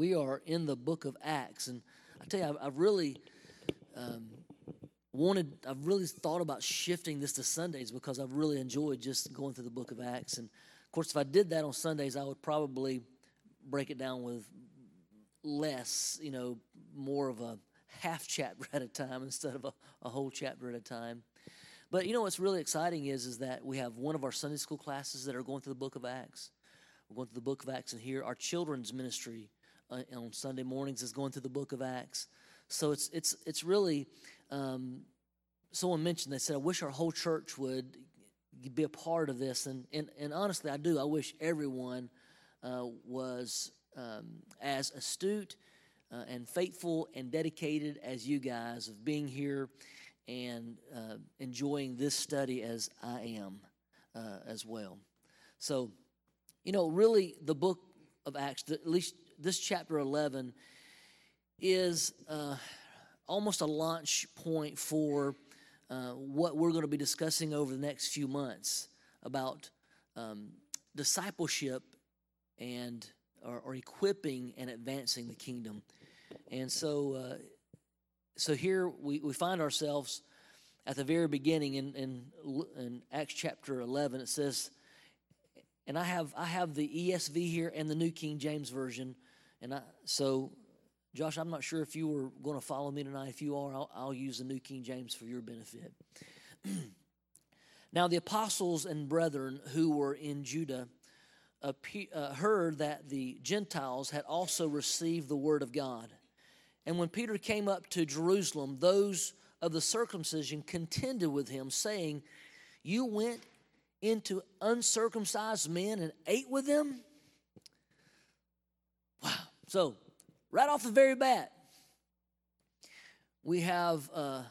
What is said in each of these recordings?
we are in the book of Acts, and I tell you, I've, I've really um, wanted, I've really thought about shifting this to Sundays because I've really enjoyed just going through the book of Acts. And of course, if I did that on Sundays, I would probably break it down with less, you know, more of a half chapter at a time instead of a, a whole chapter at a time. But you know what's really exciting is is that we have one of our Sunday school classes that are going through the book of Acts. We're going through the book of Acts, and here our children's ministry uh, on Sunday mornings is going through the book of Acts. So it's it's it's really. Um, someone mentioned they said, "I wish our whole church would be a part of this," and and, and honestly, I do. I wish everyone uh, was um, as astute uh, and faithful and dedicated as you guys of being here and uh, enjoying this study as I am uh, as well. So, you know, really, the book of Acts, at least this chapter 11 is uh, almost a launch point for uh, what we're going to be discussing over the next few months about um, discipleship and or, or, equipping and advancing the kingdom. And so, uh, so here we, we find ourselves at the very beginning in, in, in Acts chapter 11. It says, and I have I have the ESV here and the New King James version, and I so Josh, I'm not sure if you were going to follow me tonight. If you are, I'll, I'll use the New King James for your benefit. now, the apostles and brethren who were in Judah uh, heard that the Gentiles had also received the word of God. And when Peter came up to Jerusalem, those of the circumcision contended with him, saying, You went into uncircumcised men and ate with them? So, right off the very bat, we have a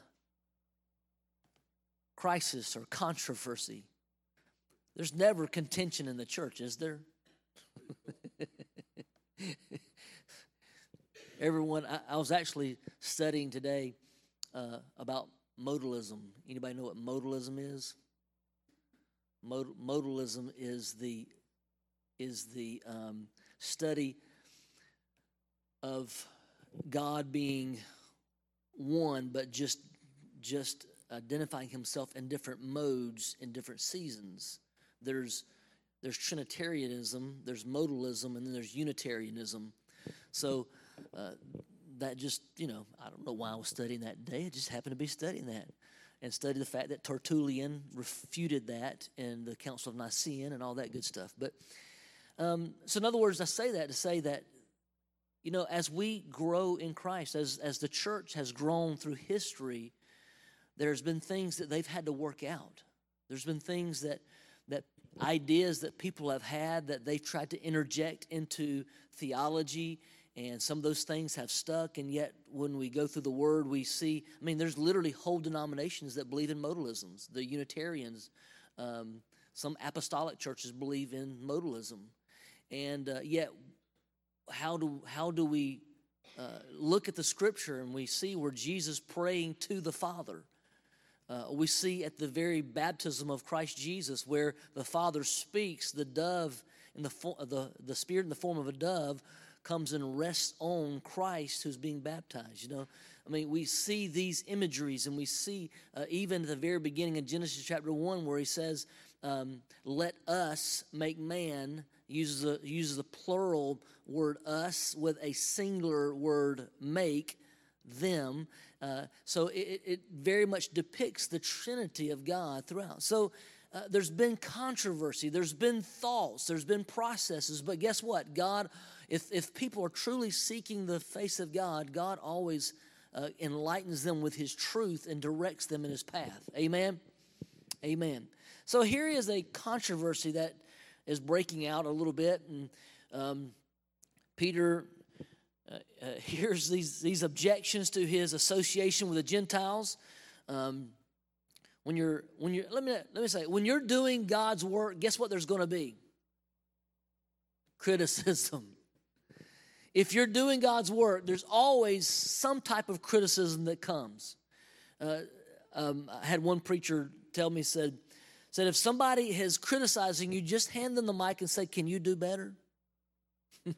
crisis or controversy. There's never contention in the church, is there? Everyone, I, I, was actually studying today uh, about modalism. Anybody know what modalism is? Mod- modalism is the is the um, study of God being one, but just just identifying Himself in different modes in different seasons. There's there's Trinitarianism, there's modalism, and then there's Unitarianism. So uh, that just you know I don't know why I was studying that day. I just happened to be studying that and studied the fact that Tertullian refuted that in the Council of Nicene and all that good stuff. But um, so in other words, I say that to say that you know, as we grow in Christ, as, as the church has grown through history, there's been things that they've had to work out. There's been things that, that ideas that people have had that they've tried to interject into theology, and some of those things have stuck. And yet, when we go through the Word, we see I mean, there's literally whole denominations that believe in modalisms. The Unitarians, um, some apostolic churches believe in modalism. And uh, yet, how do how do we uh, look at the scripture and we see where Jesus praying to the Father? Uh, we see at the very baptism of Christ Jesus where the Father speaks, the dove in the fo- the the Spirit in the form of a dove comes and rests on Christ who's being baptized. You know, I mean, we see these imageries, and we see uh, even at the very beginning of Genesis chapter one where he says, um, "Let us make man." uses the, uses a plural word us with a singular word make them. Uh, so it, it, very much depicts the Trinity of God throughout. So uh, there's been controversy, there's been thoughts, there's been processes, but guess what? God, if, if people are truly seeking the face of God, God always uh, enlightens them with His truth and directs them in His path. Amen? Amen. So here is a controversy that is breaking out a little bit, and um, Peter uh, uh, hears these these objections to his association with the Gentiles. Um, when you're when you're let me let me say when you're doing God's work, guess what? There's going to be criticism. If you're doing God's work, there's always some type of criticism that comes. Uh, um, I had one preacher tell me said said if somebody is criticizing you, just hand them the mic and say, Can you do better?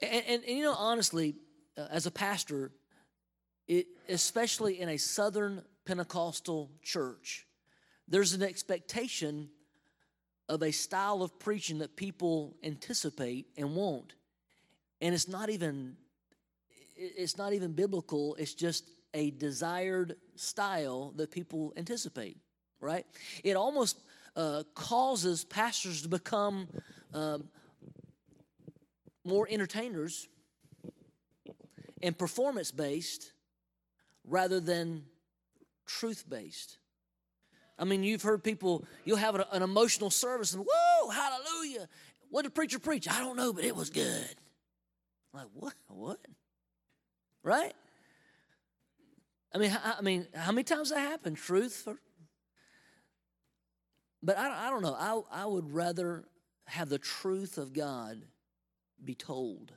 And, and, and you know, honestly, uh, as a pastor, it, especially in a Southern Pentecostal church, there's an expectation of a style of preaching that people anticipate and want. And it's not even it's not even biblical, it's just a desired style that people anticipate, right? It almost uh, causes pastors to become um, more entertainers and performance based rather than truth based. I mean, you've heard people, you'll have an, emotional service and, whoa, hallelujah. What did preacher preach? I don't know, but it was good. Like, what? What? Right? I mean, I, mean, how many times that happened? Truth? Or, but I, I don't know. I, I would rather have the truth of God be told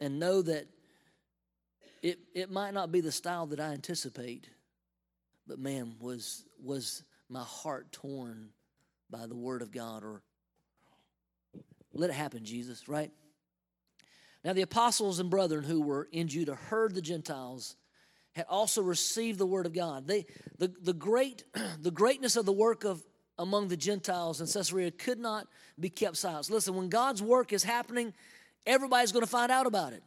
and know that it, it might not be the style that I anticipate, but man, was, was my heart torn by the word of God or let it happen, Jesus, right? Now, the apostles and brethren who were in Judah heard the Gentiles had also received the word of God. They, the, the, great, the greatness of the work of among the Gentiles in Caesarea could not be kept silent. Listen, when God's work is happening, everybody's going to find out about it.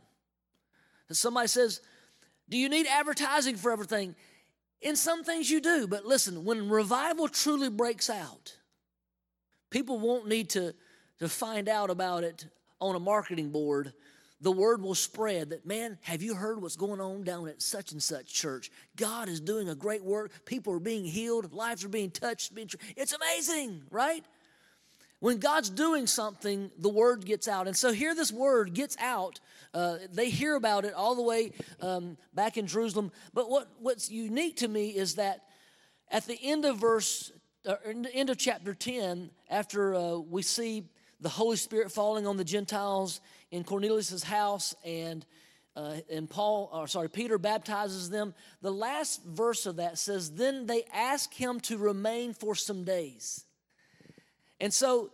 somebody says, Do you need advertising for everything? In some things you do, but listen, when revival truly breaks out, people won't need to, to find out about it on a marketing board the word will spread that, man, have you heard what's going on down at such and such church? God is doing a great work. People are being healed, lives are being touched. It's amazing, right? When God's doing something, the word gets out. And so here this word gets out. Uh, they hear about it all the way um, back in Jerusalem. But what, what's unique to me is that at the end of verse, uh, end of chapter 10, after uh, we see the Holy Spirit falling on the Gentiles in Cornelius's house, and uh, and Paul, or sorry, Peter baptizes them. The last verse of that says, "Then they ask him to remain for some days." And so,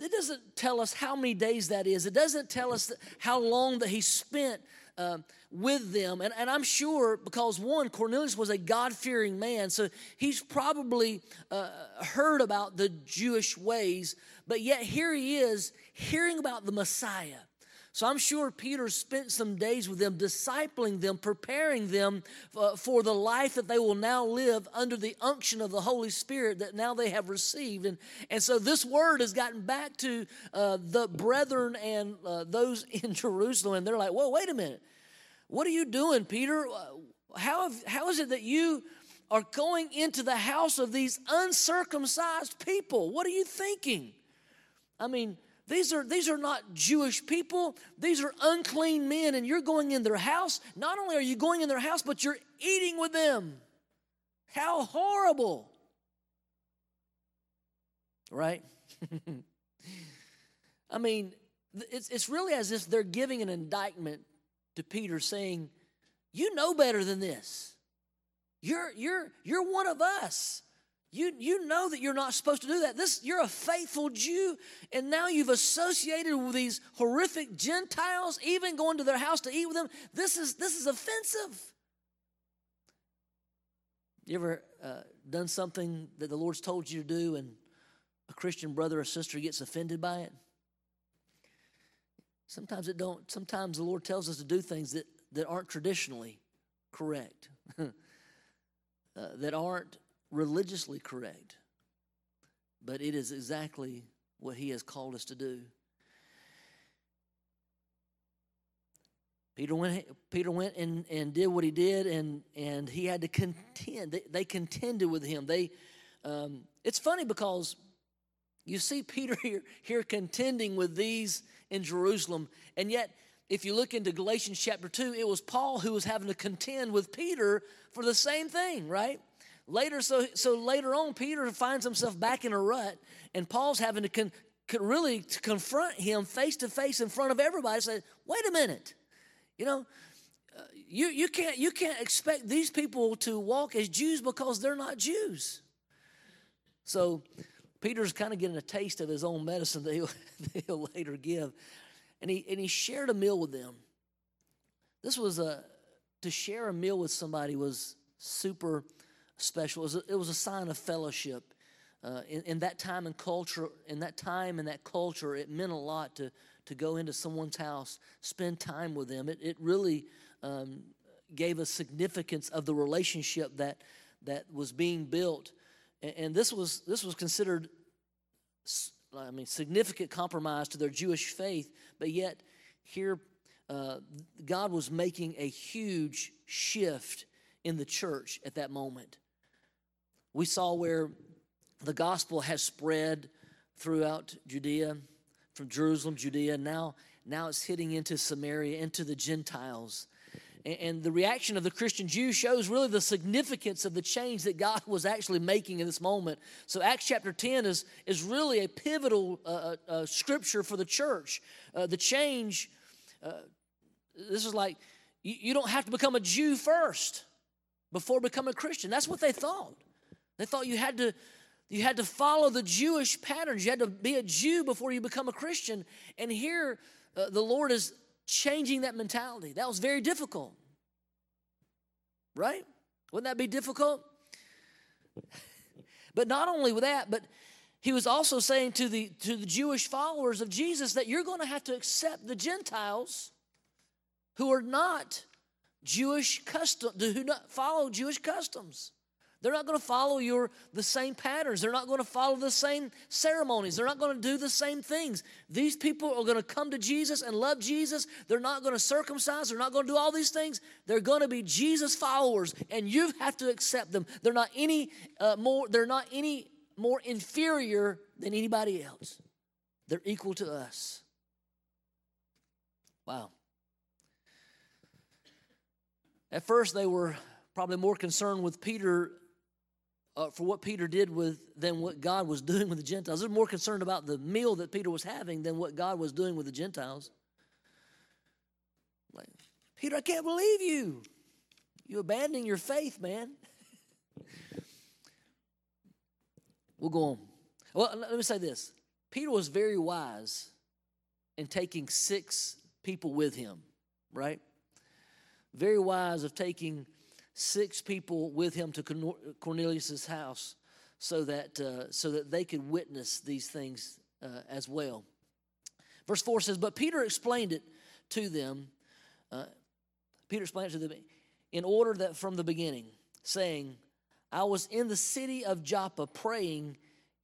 it doesn't tell us how many days that is. It doesn't tell us how long that he spent uh, with them. And, and I'm sure because one, Cornelius was a God fearing man, so he's probably uh, heard about the Jewish ways, but yet here he is hearing about the Messiah. So I'm sure Peter spent some days with them, discipling them, preparing them uh, for the life that they will now live under the unction of the Holy Spirit that now they have received. And, and so this word has gotten back to uh, the brethren and uh, those in Jerusalem, and they're like, whoa, wait a minute. What are you doing, Peter? Uh, how, have, how is it that you are going into the house of these uncircumcised people? What are you thinking? I mean, these are, these are not Jewish people. These are unclean men, and you're going in their house. Not only are you going in their house, but you're eating with them. How horrible. Right? I mean, it's, it's really as if they're giving an indictment to Peter saying, You know better than this. You're, you're, you're one of us. You, you know that you're not supposed to do that. This, you're a faithful Jew, and now you've associated with these horrific Gentiles, even going to their house to eat with them. This is, this is offensive. You ever uh, done something that the Lord's told you to do, and a Christian brother or sister gets offended by it? Sometimes it don't. Sometimes the Lord tells us to do things that, that aren't traditionally correct, uh, that aren't religiously correct, but it is exactly what He has called us to do. Peter went, Peter went and, and did what he did, and, and he had to contend. They, they contended with him. They, um, it's funny because you see Peter here, here contending with these in Jerusalem, and yet if you look into Galatians chapter 2, it was Paul who was having to contend with Peter for the same thing, right? Later, so, so later on, Peter finds himself back in a rut, and Paul's having to con, really to confront him face to face in front of everybody. Say, wait a minute, you know, uh, you you can't you can't expect these people to walk as Jews because they're not Jews. So Peter's kind of getting a taste of his own medicine that he'll, that he'll later give. and he and he shared a meal with them. This was a to share a meal with somebody was super special. It was a, it was a sign of fellowship. Uh, in, in, that time and culture, in that time and that culture, it meant a lot to to go into someone's house, spend time with them. It it really um, gave a significance of the relationship that that was being built, and, and this was this was considered, I mean, significant compromise to their Jewish faith, but yet here uh, God was making a huge shift in the church at that moment. We saw where the gospel has spread throughout Judea, from Jerusalem, Judea. Now, now it's hitting into Samaria, into the Gentiles. And the reaction of the Christian Jew shows really the significance of the change that God was actually making in this moment. So, Acts chapter 10 is, is really a pivotal uh, uh, uh scripture for the church. Uh, the change, uh, this is like, you, you don't have to become a Jew first before becoming a Christian. That's what they thought. They thought you had to. You had to follow the Jewish patterns. You had to be a Jew before you become a Christian. And here, uh, the Lord is changing that mentality. That was very difficult. Right? Wouldn't that be difficult? but not only with that, but he was also saying to the to the Jewish followers of Jesus that you're going to have to accept the Gentiles who are not Jewish custom who not follow Jewish customs. They're not going to follow your the same patterns. They're not going to follow the same ceremonies. They're not going to do the same things. These people are going to come to Jesus and love Jesus. They're not going to circumcise. They're not going to do all these things. They're going to be Jesus followers, and you have to accept them. They're not any uh, more. They're not any more inferior than anybody else. They're equal to us. Wow. At first, they were probably more concerned with Peter uh, for what Peter did with than what God was doing with the Gentiles. They're more concerned about the meal that Peter was having than what God was doing with the Gentiles. Like, Peter, I can't believe you. You abandoning your faith, man. we'll go on. Well, let me say this. Peter was very wise in taking six people with him, right? Very wise of taking six people with him to Cornelius's house so that, uh, so that they could witness these things uh, as well. Verse 4 says, But Peter explained it to them. Uh, Peter explained it to them in order that from the beginning, saying, I was in the city of Joppa praying,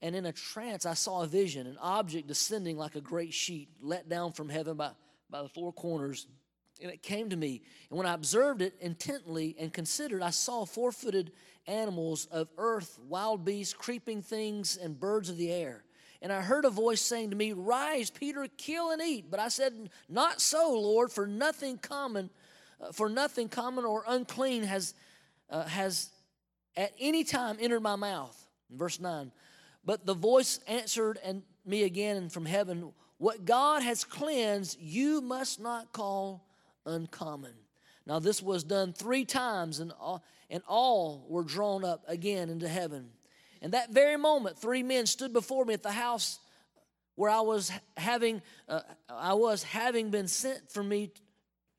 and in a trance I saw a vision, an object descending like a great sheet, let down from heaven by, by the four corners and it came to me. And when I observed it intently and considered, I saw four footed animals of earth, wild beasts, creeping things, and birds of the air. And I heard a voice saying to me, Rise, Peter, kill and eat. But I said, Not so, Lord, for nothing common, uh, for nothing common or unclean has, uh, has at any time entered my mouth. Verse 9. But the voice answered and me again from heaven, What God has cleansed, you must not call uncommon. Now, this was done three times, and all, and all were drawn up again into heaven. And that very moment, three men stood before me at the house where I was having, uh, I was having been sent for me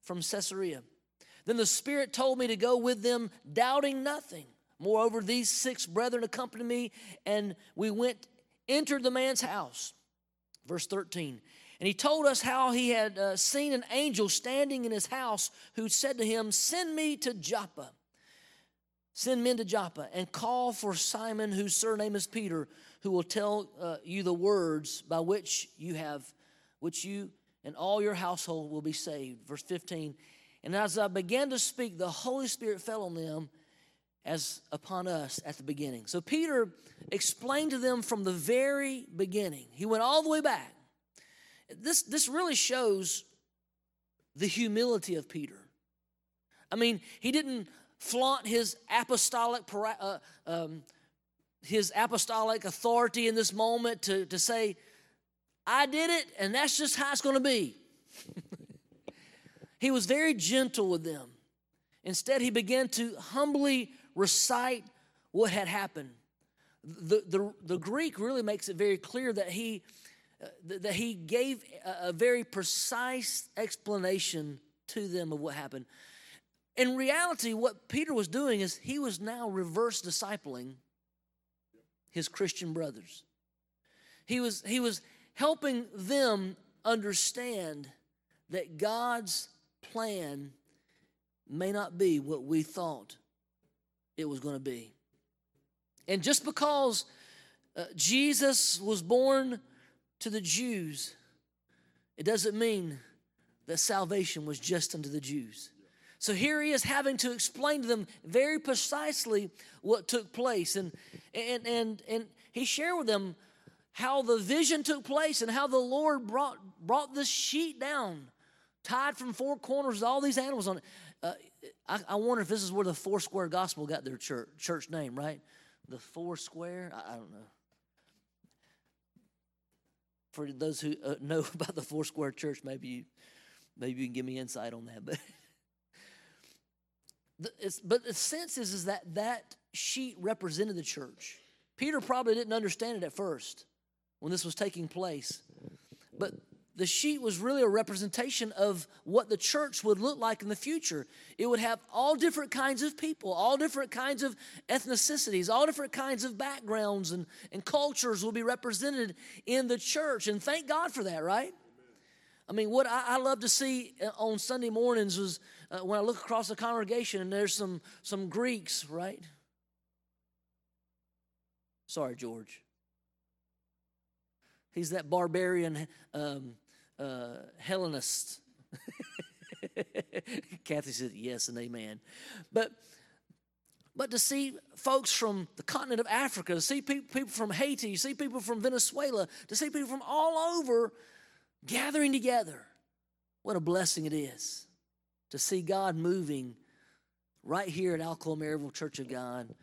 from Caesarea. Then the Spirit told me to go with them, doubting nothing. Moreover, these six brethren accompanied me, and we went, entered the man's house. Verse 13. And he told us how he had uh, seen an angel standing in his house who said to him, Send me to Joppa. Send men to Joppa and call for Simon, whose surname is Peter, who will tell uh, you the words by which you have, which you and all your household will be saved. Verse 15. And as I began to speak, the Holy Spirit fell on them as upon us at the beginning. So Peter explained to them from the very beginning. He went all the way back this, this really shows the humility of Peter. I mean, he didn't flaunt his apostolic uh, um, his apostolic authority in this moment to, to say, I did it, and that's just how it's going to be. he was very gentle with them. Instead, he began to humbly recite what had happened. The, the, the Greek really makes it very clear that he that he gave a, very precise explanation to them of what happened. In reality, what Peter was doing is he was now reverse discipling his Christian brothers. He was, he was helping them understand that God's plan may not be what we thought it was going to be. And just because uh, Jesus was born to the Jews, it doesn't mean that salvation was just unto the Jews. So here he is having to explain to them very precisely what took place. And, and, and, and he shared with them how the vision took place and how the Lord brought, brought this sheet down, tied from four corners, all these animals on it. Uh, I, I, wonder if this is where the Four Square Gospel got their church, church name, right? The Four Square? I, I don't know. For those who uh, know about the Four Square Church, maybe you, maybe you can give me insight on that. But but the sense is, is that that sheet represented the church. Peter probably didn't understand it at first when this was taking place. But the sheet was really a representation of what the church would look like in the future. It would have all different kinds of people, all different kinds of ethnicities, all different kinds of backgrounds and, and cultures will be represented in the church. And thank God for that, right? I mean, what I, I love to see uh, on Sunday mornings is uh, when I look across the congregation and there's some, some Greeks, right? Sorry, George. He's that barbarian um, uh, Hellenist. Kathy said yes and amen. But but to see folks from the continent of Africa, to see people from Haiti, see people from Venezuela, to see people from all over gathering together. What a blessing it is to see God moving right here at Alcoa Maryville Church of God.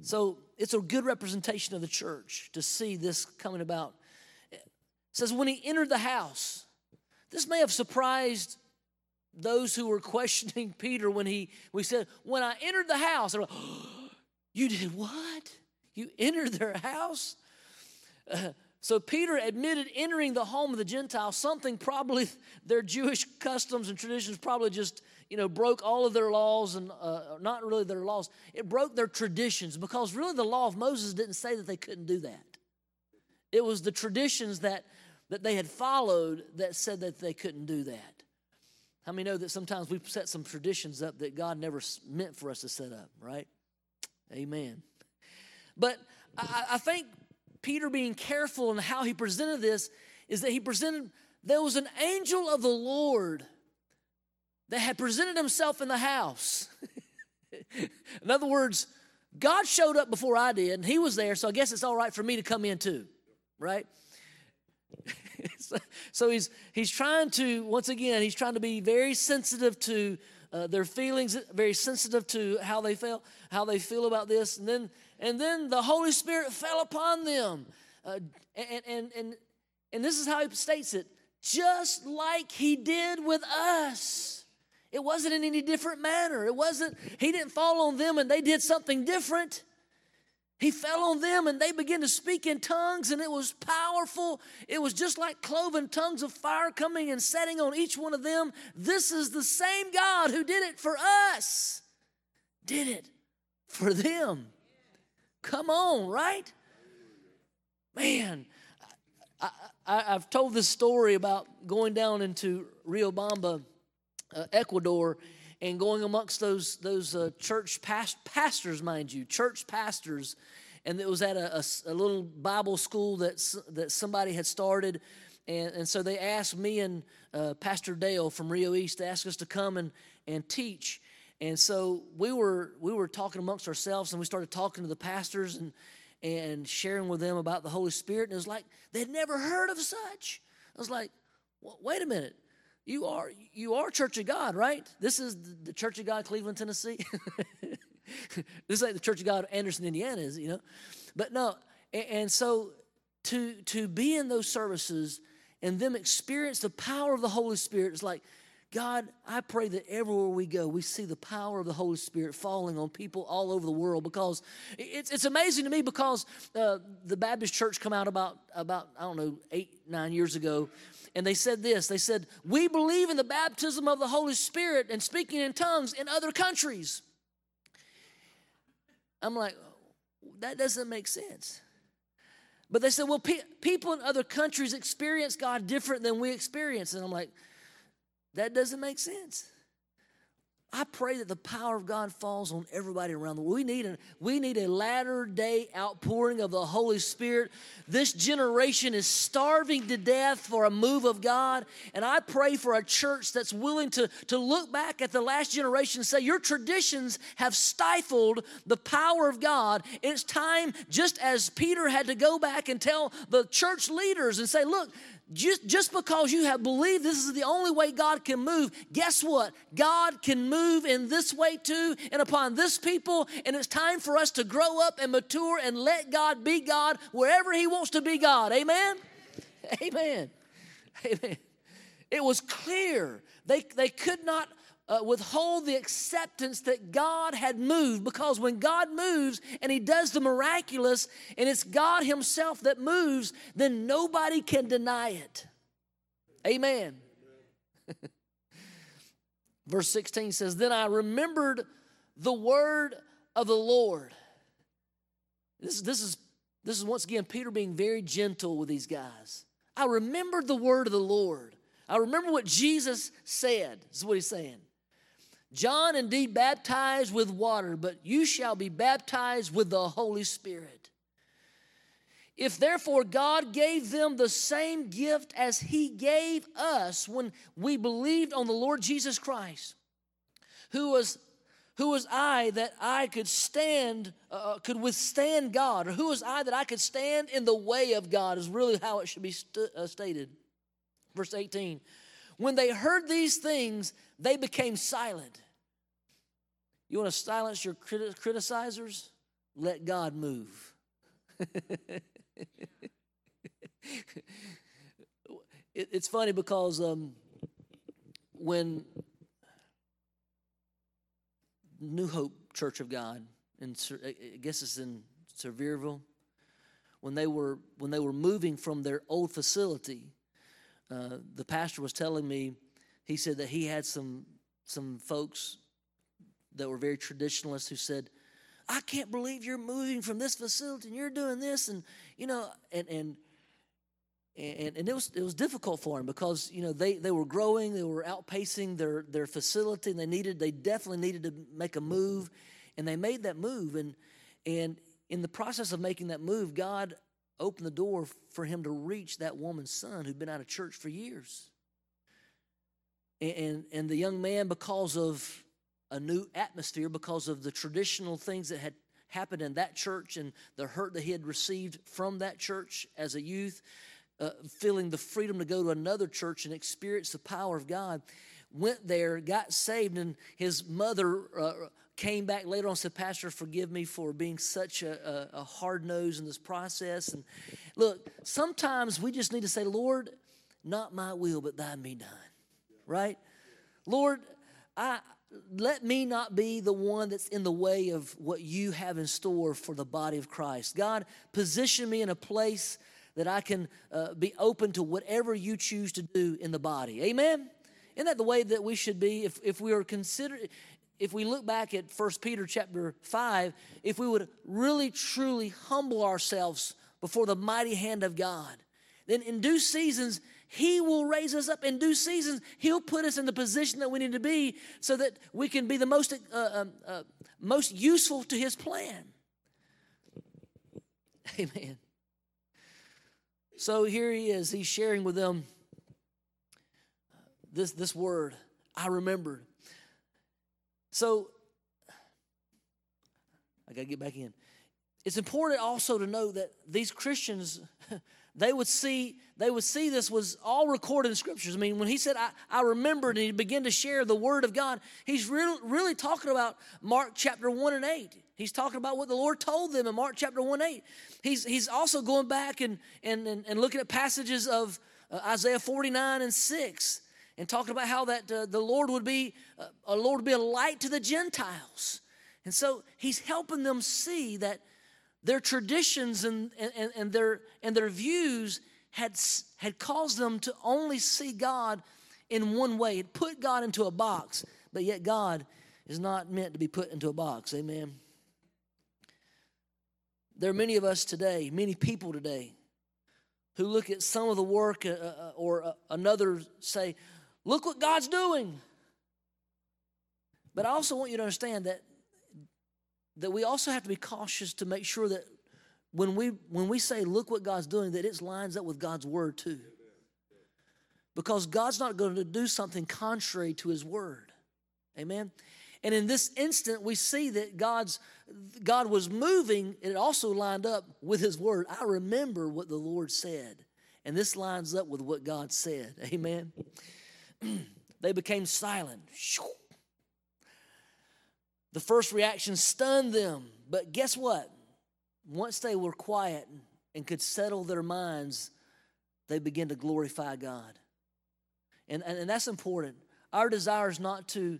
So it's a good representation of the church to see this coming about. Says, when he entered the house, this may have surprised those who were questioning Peter when he we said, when I entered the house, like, oh, you did what? You entered their house? Uh, so Peter admitted entering the home of the Gentiles, something probably their Jewish customs and traditions probably just, you know, broke all of their laws and uh, not really their laws. It broke their traditions because really the law of Moses didn't say that they couldn't do that. It was the traditions that, that they had followed that said that they couldn't do that. How many know that sometimes we set some traditions up that God never meant for us to set up, right? Amen. But I, I think Peter being careful in how he presented this is that he presented there was an angel of the Lord that had presented himself in the house. in other words, God showed up before I did, and he was there, so I guess it's all right for me to come in too, right? so, he's he's trying to once again he's trying to be very sensitive to uh, their feelings, very sensitive to how they feel how they feel about this, and then and then the Holy Spirit fell upon them. Uh, and, and, and, and this is how he states it just like he did with us. It wasn't in any different manner. It wasn't, he didn't fall on them and they did something different. He fell on them and they began to speak in tongues, and it was powerful. It was just like cloven tongues of fire coming and setting on each one of them. This is the same God who did it for us, did it for them. Come on, right? Man, I, have told this story about going down into Riobamba, uh, Ecuador, and going amongst those those uh, church past, pastors, mind you, church pastors, and it was at a, a, a, little Bible school that that somebody had started, and, and so they asked me and uh, Pastor Dale from Rio East to ask us to come and and teach, and so we were we were talking amongst ourselves, and we started talking to the pastors and and sharing with them about the Holy Spirit. And it was like they'd never heard of such. I was like, wait a minute. You are you are Church of God, right? This is the Church of God, Cleveland, Tennessee. this is like the Church of God, Anderson, Indiana, is you know. But no, and, and so to to be in those services and them experience the power of the Holy Spirit is like God, I pray that everywhere we go, we see the power of the Holy Spirit falling on people all over the world because it's, it's amazing to me because uh, the Baptist church come out about, about, I don't know, eight, nine years ago, and they said this. They said, We believe in the baptism of the Holy Spirit and speaking in tongues in other countries. I'm like, that doesn't make sense. But they said, well, pe- people in other countries experience God different than we experience. And I'm like, that doesn't make sense. I pray that the power of God falls on everybody around the world. We need a, we need a latter day outpouring of the Holy Spirit. This generation is starving to death for a move of God. And I pray for a church that's willing to, to look back at the last generation and say, Your traditions have stifled the power of God. It's time, just as Peter had to go back and tell the church leaders and say, Look, just, just because you have believed this is the only way God can move, guess what? God can move in this way too and upon this people. And it's time for us to grow up and mature and let God be God wherever He wants to be God. Amen? Amen. Amen. It was clear. They, they could not uh, withhold the acceptance that God had moved because when God moves and He does the miraculous and it's God Himself that moves, then nobody can deny it. Amen. Verse 16 says, Then I remembered the word of the Lord. This, this, is, this is once again Peter being very gentle with these guys. I remembered the word of the Lord. I remember what Jesus said. This is what he's saying. John indeed baptized with water, but you shall be baptized with the Holy Spirit. If therefore God gave them the same gift as He gave us when we believed on the Lord Jesus Christ, who was who was I that I could stand, uh, uh could withstand God, or who was I that I could stand in the way of God? Is really how it should be st- uh, stated. Verse 18. When they heard these things, they became silent. You want to silence your criti- criticizers? Let God move. it, it's funny because um, when New Hope Church of God, I guess it's in Sevierville, when they were when they were moving from their old facility, uh, the pastor was telling me he said that he had some some folks that were very traditionalists who said, I can't believe you're moving from this facility and you're doing this and you know and and and, and it was it was difficult for him because you know they, they were growing they were outpacing their their facility and they needed they definitely needed to make a move and they made that move and and in the process of making that move God opened the door for him to reach that woman's son who'd been out of church for years and, and the young man, because of a new atmosphere, because of the traditional things that had happened in that church and the hurt that he had received from that church as a youth, uh, feeling the freedom to go to another church and experience the power of God, went there, got saved, and his mother uh, came back later on and said, Pastor, forgive me for being such a, a, a hard nose in this process. And look, sometimes we just need to say, Lord, not my will, but thine be done right? Lord, I let me not be the one that's in the way of what you have in store for the body of Christ. God, position me in a place that I can uh, be open to whatever you choose to do in the body. Amen? Isn't that the way that we should be if, if we are considered, if we look back at 1 Peter chapter 5, if we would really truly humble ourselves before the mighty hand of God, then in due seasons, he will raise us up in due seasons. He'll put us in the position that we need to be so that we can be the most, uh, um, uh, most useful to His plan. Amen. So here he is. He's sharing with them this, this word. I remembered. So I got to get back in. It's important also to know that these Christians they would see they would see this was all recorded in scriptures. I mean, when he said, I, I remembered and he began to share the word of God, he's really, really talking about Mark chapter 1 and 8. He's talking about what the Lord told them in Mark chapter 1 8. He's, he's also going back and, and, and, and looking at passages of uh, Isaiah 49 and 6 and talking about how that uh, the Lord would be uh, a Lord would be a light to the Gentiles. And so he's helping them see that their traditions and, and, and, their, and their views had, had caused them to only see God in one way. It put God into a box, but yet God is not meant to be put into a box. Amen. There are many of us today, many people today, who look at some of the work uh, uh or uh, another say, Look what God's doing. But I also want you to understand that, that we also have to be cautious to make sure that when we when we say look what God's doing, that it lines up with God's word too. Because God's not going to do something contrary to his word. Amen. And in this instant, we see that God's God was moving, and it also lined up with his word. I remember what the Lord said. And this lines up with what God said. Amen. they became silent. The first reaction stunned them. But guess what? Once they were quiet and could settle their minds, they began to glorify God. And, and, and that's important. Our desire is not to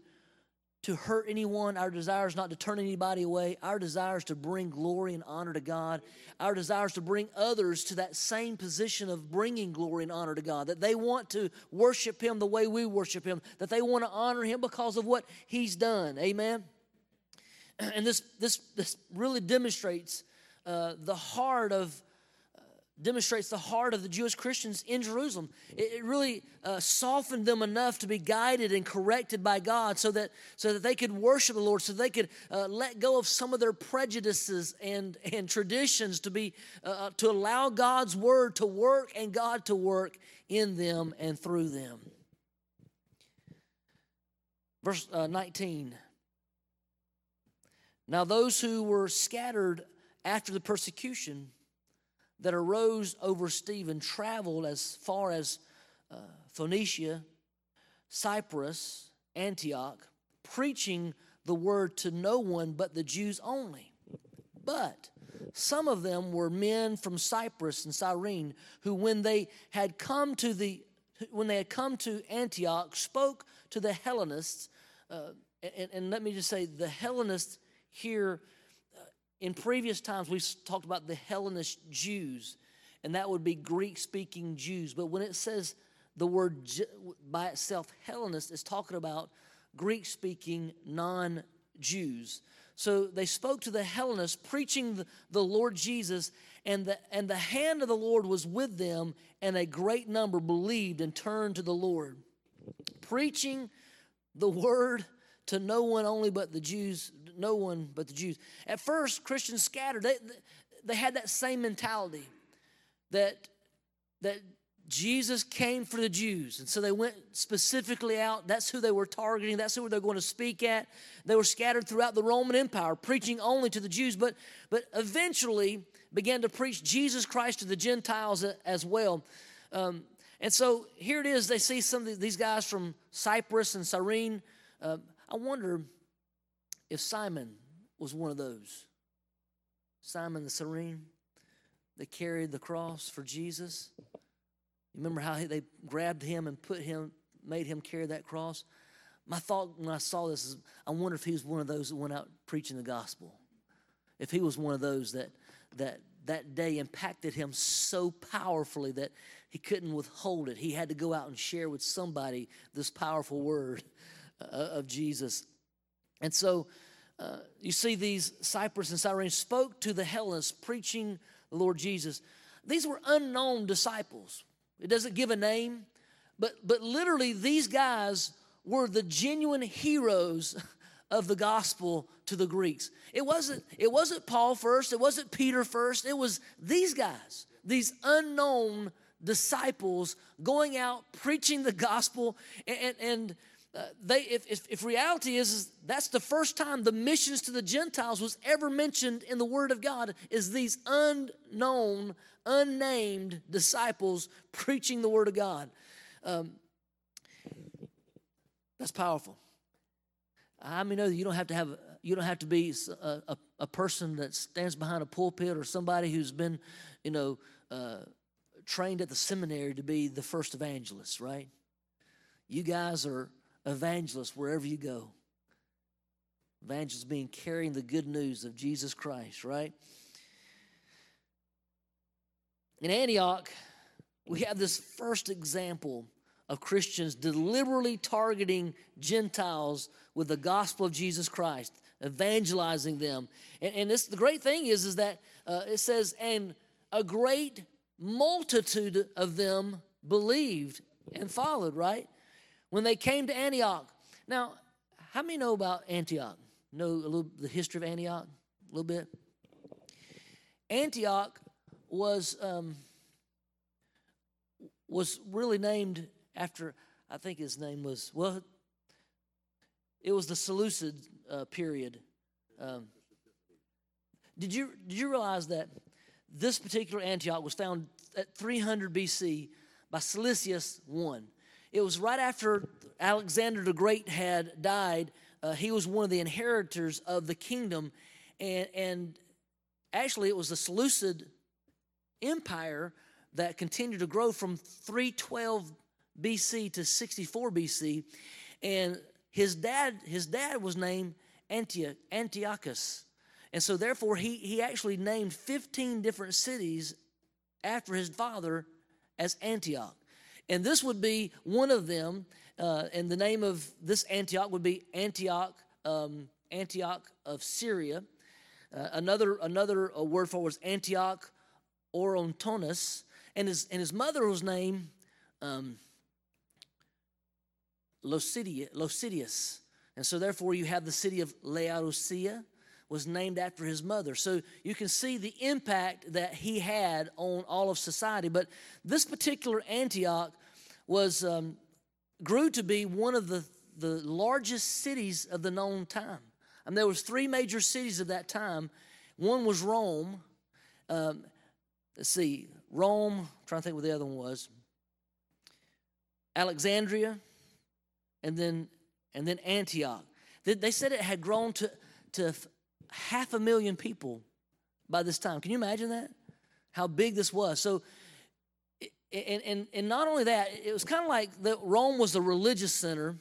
to hurt anyone. Our desire is not to turn anybody away. Our desire is to bring glory and honor to God. Our desire is to bring others to that same position of bringing glory and honor to God. That they want to worship Him the way we worship Him. That they want to honor Him because of what He's done. Amen. And this this this really demonstrates uh, the heart of demonstrates the heart of the Jewish Christians in Jerusalem. It, it really uh, softened them enough to be guided and corrected by God so that, so that they could worship the Lord, so they could uh, let go of some of their prejudices and, and traditions to, be, uh, uh to allow God's word to work and God to work in them and through them. Verse uh, 19. Now, those who were scattered after the persecution, that arose over Stephen traveled as far as uh, Phoenicia, Cyprus, Antioch, preaching the word to no one but the Jews only. But some of them were men from Cyprus and Cyrene who, when they had come to the when they had come to Antioch, spoke to the Hellenists. Uh, and, and let me just say, the Hellenists here uh, in previous times, we've talked about the Hellenist Jews, and that would be Greek speaking Jews. But when it says the word by itself, Hellenist, is talking about Greek speaking non Jews. So they spoke to the Hellenists, preaching the, the Lord Jesus, and the, and the hand of the Lord was with them, and a great number believed and turned to the Lord. Preaching the word to no one only but the Jews, no one but the Jews. At first, Christians scattered. They, they had that same mentality that, that Jesus came for the Jews. And so they went specifically out. That's who they were targeting. That's who they were going to speak at. They were scattered throughout the Roman Empire, preaching only to the Jews, but, but eventually began to preach Jesus Christ to the Gentiles as well. Um, and so here it is. They see some of these guys from Cyprus and Cyrene. Uh, I wonder if Simon was one of those. Simon the Cyrene, that carried the cross for Jesus. You remember how they grabbed him and put him, made him carry that cross? My thought when I saw this is, I wonder if he was one of those that went out preaching the gospel. If he was one of those that that that day impacted him so powerfully that he couldn't withhold it. He had to go out and share with somebody this powerful word uh, of Jesus. And so uh, you see these Cyprus and Cyrene spoke to the Hellenists preaching the Lord Jesus. These were unknown disciples. It doesn't give a name, but, but literally these guys were the genuine heroes of the gospel to the Greeks. It wasn't, it wasn't Paul first, it wasn't Peter first, it was these guys, these unknown disciples going out preaching the gospel and, and, and uh, they, if, if, if, reality is, is that's the first time the missions to the Gentiles was ever mentioned in the Word of God, is these unknown, unnamed disciples preaching the Word of God. Um, that's powerful. I mean, you don't have to have you don't have to be a, a, a, person that stands behind a pulpit or somebody who's been, you know, uh, trained at the seminary to be the first evangelist, right? You guys are evangelists wherever you go. Evangelist being carrying the good news of Jesus Christ, right? In Antioch, we have this first example of Christians deliberately targeting Gentiles with the gospel of Jesus Christ, evangelizing them. And, and this, the great thing is, is that uh, it says, and a great multitude of them believed and followed, right? When they came to Antioch. Now, how many know about Antioch? Know a little the history of Antioch? A little bit? Antioch was um, was really named after I think his name was well it was the Seleucid uh, period. Um, did you did you realize that this particular Antioch was found at 300 BC by Seleucus I? It was right after Alexander the Great had died. Uh, he was one of the inheritors of the kingdom, and and actually it was the Seleucid Empire that continued to grow from 312 BC to 64 BC, and his dad his dad was named Antioch, Antiochus, and so therefore he he actually named 15 different cities after his father as Antioch, and this would be one of them. Uh, and the name of this Antioch would be Antioch um, Antioch of Syria. Uh, another another uh, word for it was Antioch Orontonus, and his and his mother was named um, Losidius. And so, therefore, you have the city of Laodicea was named after his mother. So you can see the impact that he had on all of society. But this particular Antioch was um, grew to be one of the, the largest cities of the known time. Mean, there was three major cities of that time. One was Rome. Um, let's see, Rome. I'm trying to think what the other one was. Alexandria, and then and then Antioch. They said it had grown to to half a million people by this time. Can you imagine that? How big this was. So and and, and not only that, it was kind of like the, Rome was the religious center.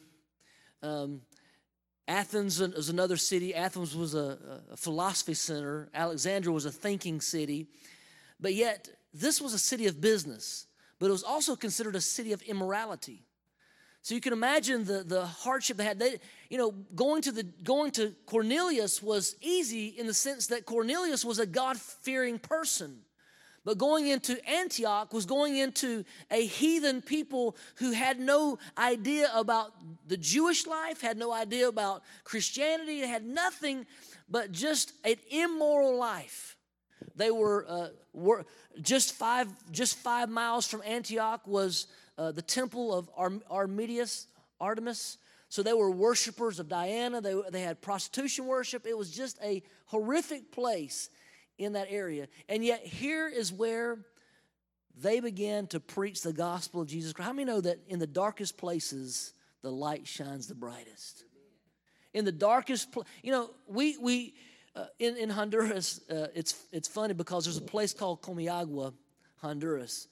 Um, Athens was another city. Athens was a, a philosophy center. Alexandria was a thinking city. But yet, this was a city of business, but it was also considered a city of immorality. So you can imagine the, the hardship they had. They, you know, going to the going to Cornelius was easy in the sense that Cornelius was a God-fearing person. But going into Antioch was going into a heathen people who had no idea about the Jewish life, had no idea about Christianity, had nothing but just an immoral life. They were, uh, were just five just five miles from Antioch was uh, the temple of Ar- Arminius, Artemis. So they were worshipers of Diana. They, they had prostitution worship. It was just a horrific place in that area. And yet, here is where they began to preach the gospel of Jesus Christ. How many know that in the darkest places, the light shines the brightest? In the darkest, pl- you know, we, we uh, in, in Honduras, uh, it's, it's funny because there's a place called Comayagua, Honduras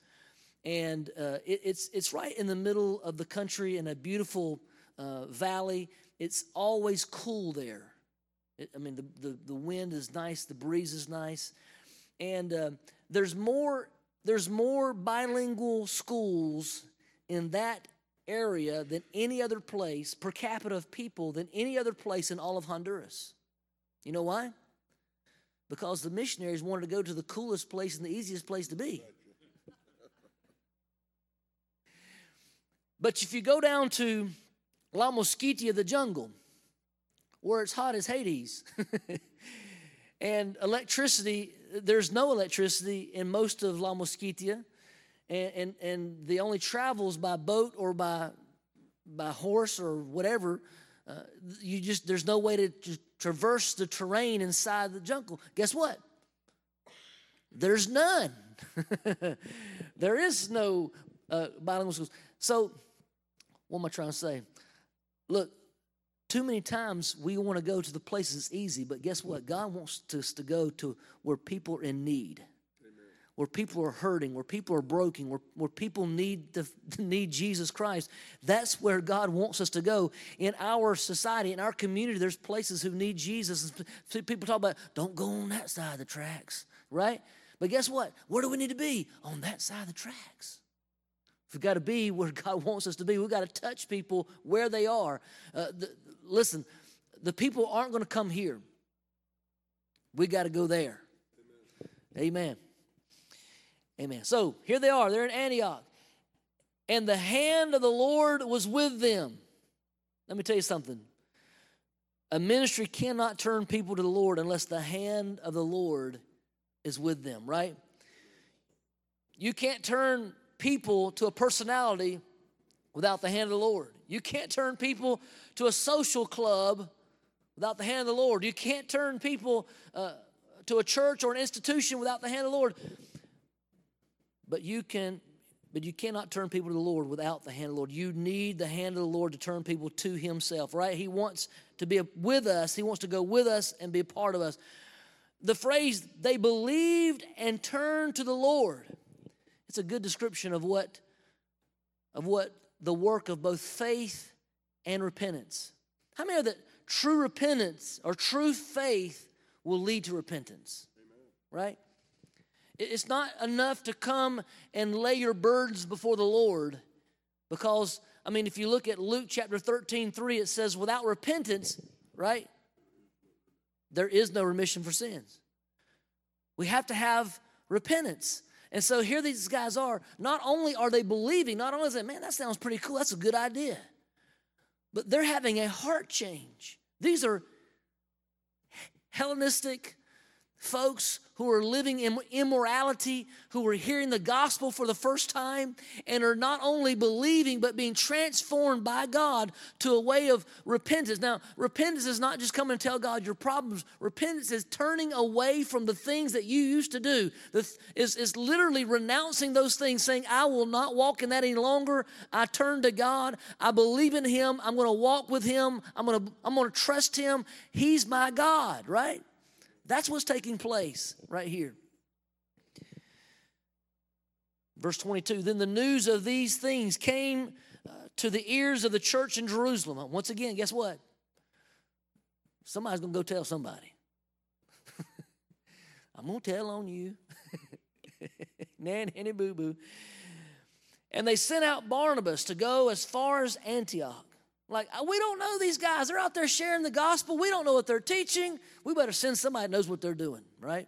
and uh, it, it's it's right in the middle of the country in a beautiful uh, valley. It's always cool there. It, I mean, the, the the wind is nice, the breeze is nice, and uh, there's more there's more bilingual schools in that area than any other place per capita of people than any other place in all of Honduras. You know why? Because the missionaries wanted to go to the coolest place and the easiest place to be. But if you go down to La Mosquitia, the jungle, where it's hot as Hades, and electricity, there's no electricity in most of La Mosquitia, and, and, and the only travels by boat or by, by horse or whatever. Uh, you just there's no way to, to traverse the terrain inside the jungle. Guess what? There's none. there is no uh, bilingual schools. So what am I trying to say? Look, too many times we want to go to the places it's easy, but guess what? God wants us to go to where people are in need. Amen. where people are hurting, where people are broken, where, where people need the, need Jesus Christ. That's where God wants us to go. In our society, in our community, there's places who need Jesus. People talk about, don't go on that side of the tracks, right? But guess what? Where do we need to be? On that side of the tracks. We've got to be where God wants us to be. We've got to touch people where they are. Uh, the, listen, the people aren't going to come here. We got to go there. Amen. Amen. Amen. So here they are. They're in Antioch. And the hand of the Lord was with them. Let me tell you something. A ministry cannot turn people to the Lord unless the hand of the Lord is with them, right? You can't turn people to a personality without the hand of the Lord. You can't turn people to a social club without the hand of the Lord. You can't turn people uh, to a church or an institution without the hand of the Lord. But you can but you cannot turn people to the Lord without the hand of the Lord. You need the hand of the Lord to turn people to Himself, right? He wants to be with us, He wants to go with us and be a part of us. The phrase, they believed and turned to the Lord, it's a good description of what, of what the work of both faith and repentance. How many know that true repentance or true faith will lead to repentance? Amen. Right? It's not enough to come and lay your burdens before the Lord because, I mean, if you look at Luke chapter 13, 3, it says, without repentance, right, there is no remission for sins. We have to have repentance. And so here these guys are. Not only are they believing, not only is it, man, that sounds pretty cool, that's a good idea, but they're having a heart change. These are Hellenistic folks who are living in immorality, who are hearing the gospel for the first time, and are not only believing, but being transformed by God to a way of repentance. Now, repentance is not just come and tell God your problems, repentance is turning away from the things that you used to do. Is, is literally renouncing those things, saying, I will not walk in that any longer. I turn to God. I believe in Him. I'm going to walk with Him. I'm going to, I'm going to trust Him. He's my God, right? That's what's taking place right here. Verse 22 Then the news of these things came uh, to the ears of the church in Jerusalem. Once again, guess what? Somebody's going to go tell somebody. I'm going to tell on you. Nan, henny, boo boo. And they sent out Barnabas to go as far as Antioch. Like, uh, we don't know these guys. They're out there sharing the gospel. We don't know what they're teaching. We better send somebody that knows what they're doing, right?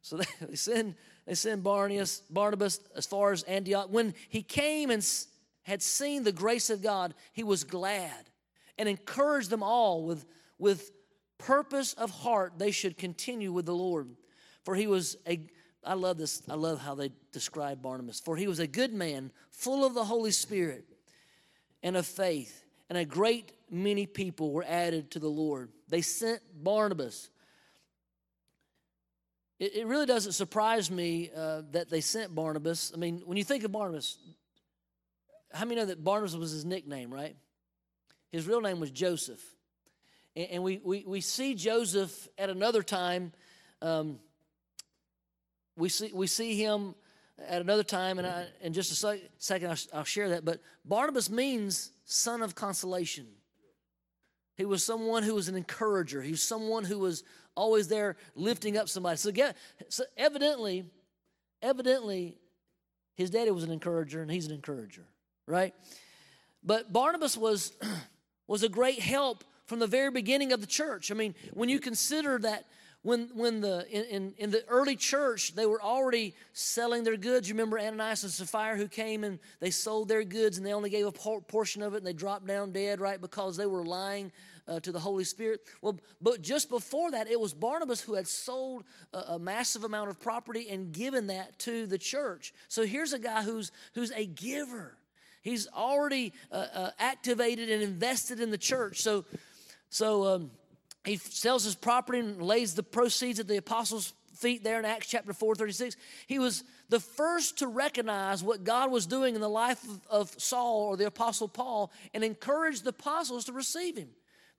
So they, send they send Barnabas, Barnabas as far as Antioch. When he came and had seen the grace of God, he was glad and encouraged them all with, with purpose of heart they should continue with the Lord. For he was a I love this, I love how they describe Barnabas. For he was a good man, full of the Holy Spirit and of faith and a great many people were added to the Lord. They sent Barnabas. It, it really doesn't surprise me uh, that they sent Barnabas. I mean, when you think of Barnabas, how many know that Barnabas was his nickname, right? His real name was Joseph. And, and we, we, we see Joseph at another time. Um, we, see, we see him at another time, and I, in just a second I'll, I'll share that. But Barnabas means son of consolation. He was someone who was an encourager. He was someone who was always there lifting up somebody. So, get, so evidently, evidently, his daddy was an encourager and he's an encourager, right? But Barnabas was was a great help from the very beginning of the church. I mean, when you consider that when when the in, in the early church they were already selling their goods. You remember ananias and sapphira who came and they sold their goods and they only gave a portion of it and they dropped down dead right because they were lying uh, to the holy spirit? Well but just before that it was barnabas who had sold a, a massive amount of property and given that to the church. So here's a guy who's who's a giver. He's already uh, uh, activated and invested in the church. So so um, he sells his property and lays the proceeds at the apostles' feet there in Acts chapter 4 36. He was the first to recognize what God was doing in the life of, of Saul or the apostle Paul and encouraged the apostles to receive him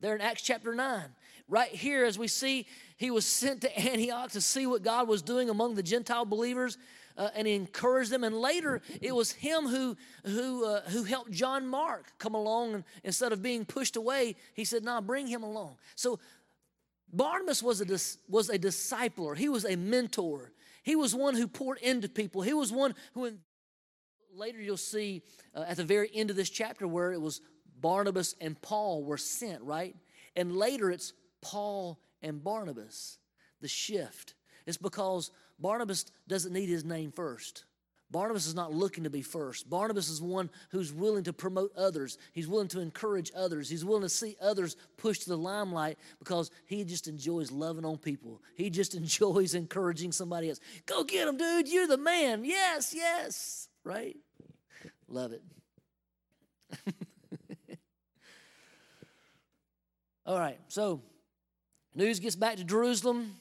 there in Acts chapter 9. Right here, as we see, he was sent to Antioch to see what God was doing among the Gentile believers. Uh, and he encouraged them. And later, it was him who who uh, who helped John Mark come along. And instead of being pushed away, he said, "Nah, bring him along." So Barnabas was a was a discipler. He was a mentor. He was one who poured into people. He was one who. in- Later, you'll see uh, at the very end of this chapter where it was Barnabas and Paul were sent, right? And later, it's Paul and Barnabas. The shift. It's because Barnabas doesn't need his name first. Barnabas is not looking to be first. Barnabas is one who's willing to promote others. He's willing to encourage others. He's willing to see others push to the limelight because he just enjoys loving on people. He just enjoys encouraging somebody else. Go get him, dude. You're the man. Yes, yes. Right? Love it. All right, so news gets back to Jerusalem,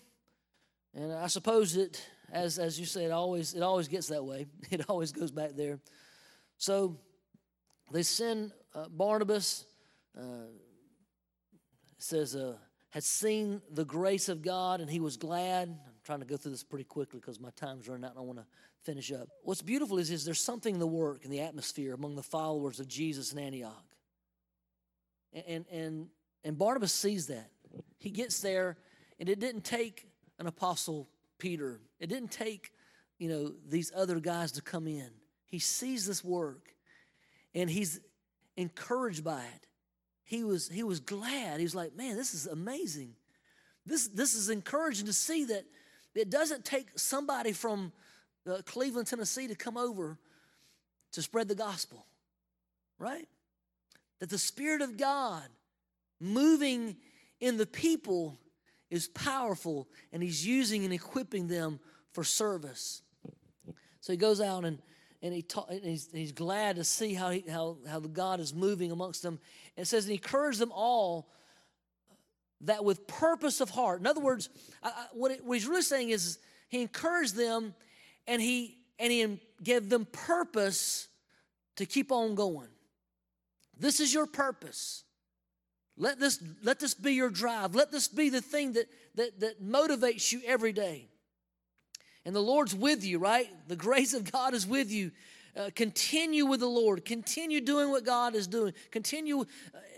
and I suppose it as as you said, always it always gets that way. It always goes back there. So they send uh, Barnabas. Uh, says uh, had seen the grace of God and he was glad. I'm trying to go through this pretty quickly because my time's running out and I want to finish up. What's beautiful is, is there's something in the work and the atmosphere among the followers of Jesus in Antioch. And, and, and, and Barnabas sees that. He gets there, and it didn't take an apostle Peter. It didn't take, you know, these other guys to come in. He sees this work and he's encouraged by it. He was he was glad. He was like, "Man, this is amazing. This this is encouraging to see that it doesn't take somebody from uh, Cleveland, Tennessee to come over to spread the gospel." Right? That the spirit of God moving in the people is powerful and he's using and equipping them for service. So he goes out and and, he ta- and he's, he's glad to see how, he, how, how the God is moving amongst them. And it says, and he encouraged them all that with purpose of heart. In other words, I, I, what, it, what he's really saying is he encouraged them and he, and he gave them purpose to keep on going. This is your purpose. Let this, let this be your drive. Let this be the thing that, that, that motivates you every day. And the Lord's with you, right? The grace of God is with you. Uh, continue with the Lord. Continue doing what God is doing. Continue. Uh,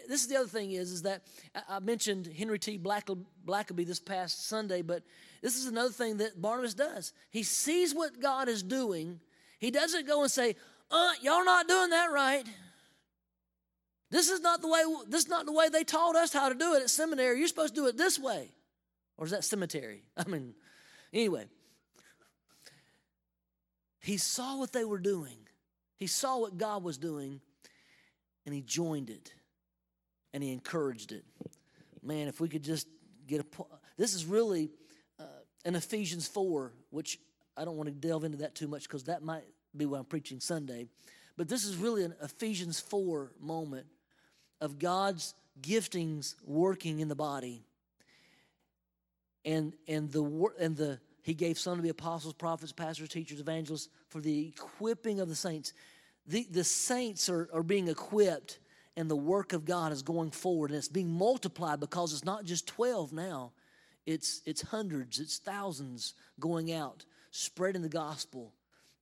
this is the other thing is, is that I, mentioned Henry T. Black, Blackaby this past Sunday, but this is another thing that Barnabas does. He sees what God is doing. He doesn't go and say, uh, y'all not doing that right. This is not the way this is not the way they taught us how to do it at seminary. You're supposed to do it this way. Or is that cemetery? I mean, anyway. He saw what they were doing. He saw what God was doing and he joined it and he encouraged it. Man, if we could just get a this is really uh, in Ephesians 4, which I don't want to delve into that too much because that might be what I'm preaching Sunday. But this is really an Ephesians 4 moment of God's giftings working in the body. And and the and the he gave some to be apostles, prophets, pastors, teachers, evangelists for the equipping of the saints. The, the saints are, are being equipped, and the work of God is going forward, and it's being multiplied because it's not just 12 now, it's, it's hundreds, it's thousands going out, spreading the gospel,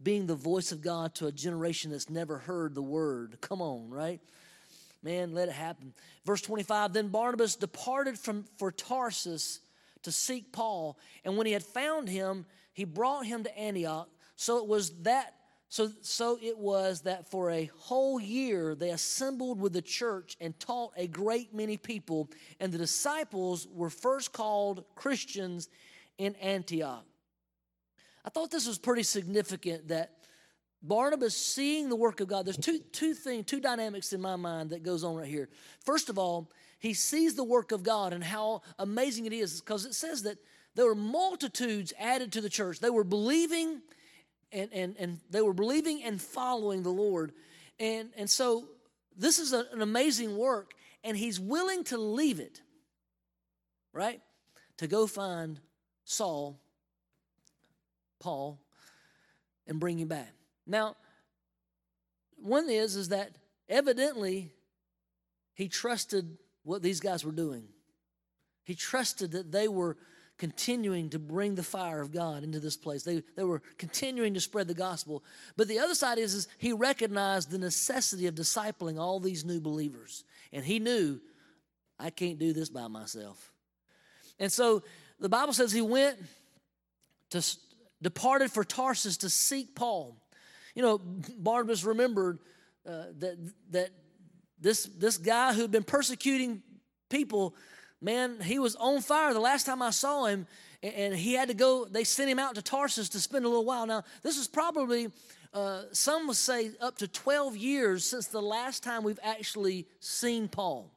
being the voice of God to a generation that's never heard the word. Come on, right? Man, let it happen. Verse 25 Then Barnabas departed from for Tarsus to seek Paul, and when he had found him, he brought him to Antioch. So it was that so, so it was that for a whole year they assembled with the church and taught a great many people, and the disciples were first called Christians in Antioch. I thought this was pretty significant that Barnabas seeing the work of God, there's two, two things, two dynamics in my mind that goes on right here. First of all, he sees the work of God and how amazing it is because it says that there were multitudes added to the church. They were believing and, and, and they were believing and following the Lord. And, and so this is a, an amazing work, and he's willing to leave it, right? To go find Saul, Paul, and bring him back. Now, one is is that evidently he trusted what these guys were doing. He trusted that they were continuing to bring the fire of God into this place. They, they were continuing to spread the gospel. But the other side is, is he recognized the necessity of discipling all these new believers. And he knew, I can't do this by myself. And so the Bible says he went to departed for Tarsus to seek Paul. You know, Barnabas remembered uh, that that this this guy who'd been persecuting people, man, he was on fire the last time I saw him, and, he had to go. They sent him out to Tarsus to spend a little while. Now, this is probably uh, some would say up to 12 years since the last time we've actually seen Paul.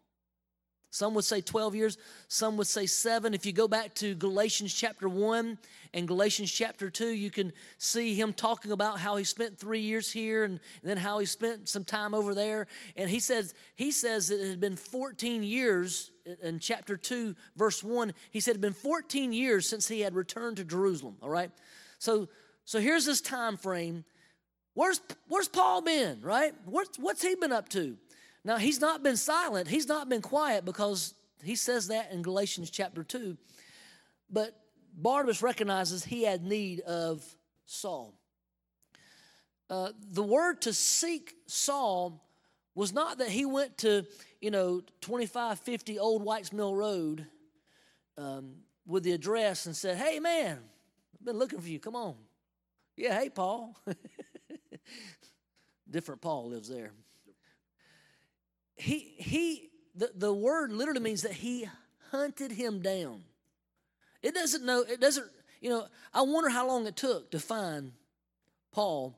Some would say 12 years, some would say seven. If you go back to Galatians chapter 1 and Galatians chapter 2, you can see him talking about how he spent three years here and, then how he spent some time over there. And he says, he says it had been 14 years in chapter 2, verse 1. He said it had been 14 years since he had returned to Jerusalem. All right. So so here's this time frame. Where's where's Paul been, right? What's what's he been up to? Now, he's not been silent, he's not been quiet because he says that in Galatians chapter 2. But Barnabas recognizes he had need of Saul. Uh, the word to seek Saul was not that he went to, you know, 2550 Old Whites Mill Road um, with the address and said, Hey, man, I've been looking for you. Come on. Yeah, hey, Paul. Different Paul lives there he he the, the word literally means that he hunted him down. It doesn't know, it doesn't, you know, I wonder how long it took to find Paul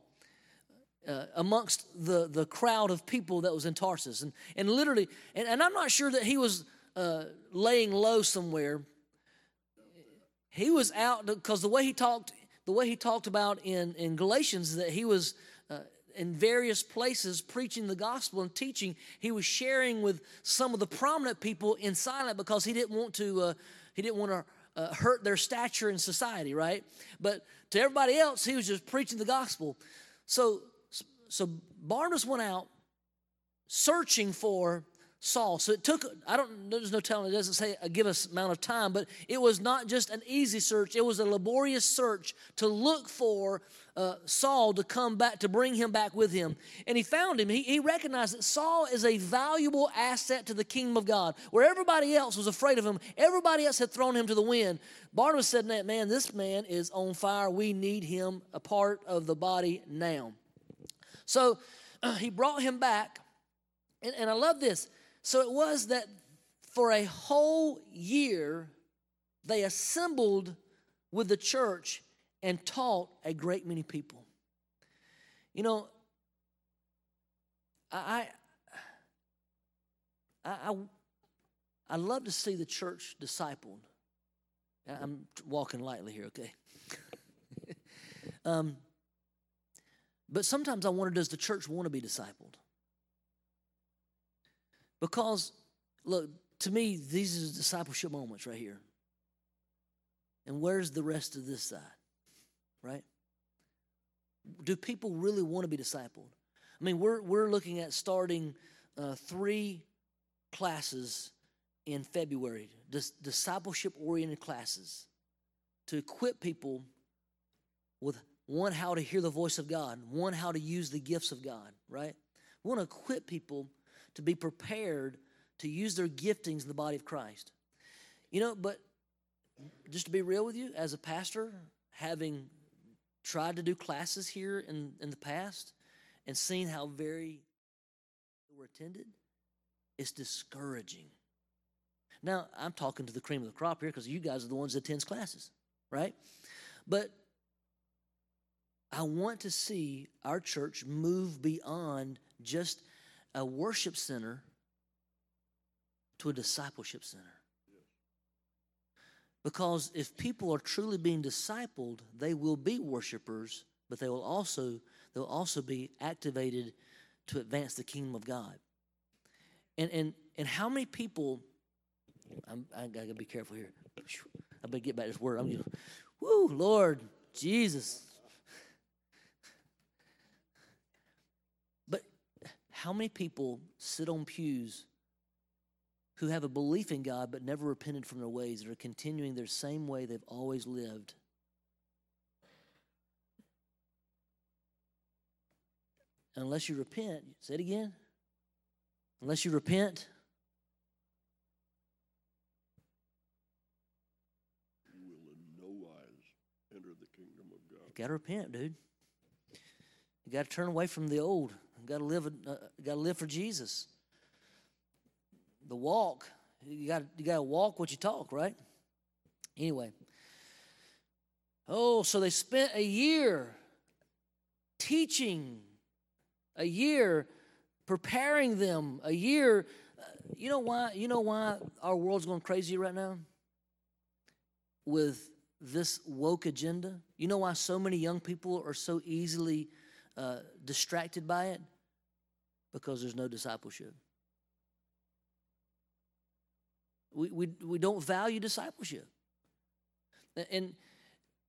uh, amongst the, the crowd of people that was in Tarsus. And, and literally, and, and I'm not sure that he was uh, laying low somewhere. He was out because the way he talked, the way he talked about in, in Galatians, that he was in various places preaching the gospel and teaching. He was sharing with some of the prominent people in silent because he didn't want to. Uh, he didn't want to uh, hurt their stature in society, right? But to everybody else, he was just preaching the gospel. So, so Barnabas went out searching for Saul. So it took, I don't, there's no telling, it doesn't say a give us amount of time, but it was not just an easy search, it was a laborious search to look for uh, Saul to come back, to bring him back with him. And he found him. He, he recognized that Saul is a valuable asset to the kingdom of God. Where everybody else was afraid of him, everybody else had thrown him to the wind. Barnabas said, Man, this man is on fire. We need him a part of the body now. So uh, he brought him back. And, and I love this. So it was that for a whole year, they assembled with the church and taught a great many people. You know, I, I, I, I love to see the church discipled. I'm walking lightly here, okay? um, but sometimes I wonder does the church want to be discipled? Because, look, to me, these are discipleship moments right here. And where's the rest of this side? Right? Do people really want to be discipled? I mean, we're, we're looking at starting uh, three classes in February, dis- discipleship oriented classes to equip people with one, how to hear the voice of God, one, how to use the gifts of God, right? We want to equip people to be prepared to use their giftings in the body of Christ. You know, but just to be real with you, as a pastor, having tried to do classes here in, in the past and seeing how very were attended, it's discouraging. Now, I'm talking to the cream of the crop here because you guys are the ones that attends classes, right? But I want to see our church move beyond just a worship center to a discipleship center. Because if people are truly being discipled, they will be worshipers, but they will also they'll also be activated to advance the kingdom of God. And and and how many people? I'm, I gotta be careful here. I better get back to this word. I'm gonna, woo, Lord Jesus. How many people sit on pews who have a belief in God but never repented from their ways, that are continuing their same way they've always lived. Unless you repent, say it again. Unless you repent, You will in no wise enter the kingdom of God. you got to repent, dude. You got to turn away from the old. Got to live. Uh, got to live for Jesus. The walk. You got. You got to walk what you talk, right? Anyway. Oh, so they spent a year teaching, a year preparing them, a year. uh, You know why? You know why our world's going crazy right now with this woke agenda? You know why so many young people are so easily uh, distracted by it? Because there's no discipleship. We, we, we don't value discipleship. And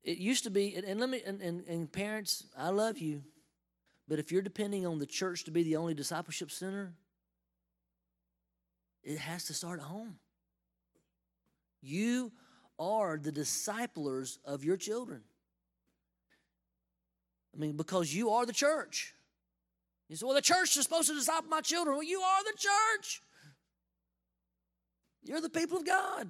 it used to be, and, let me, and, and, and parents, I love you, but if you're depending on the church to be the only discipleship center, it has to start at home. You are the disciplers of your children. I mean, because you are the church. You say, well, the church is supposed to disciple my children. Well, you are the church. You're the people of God.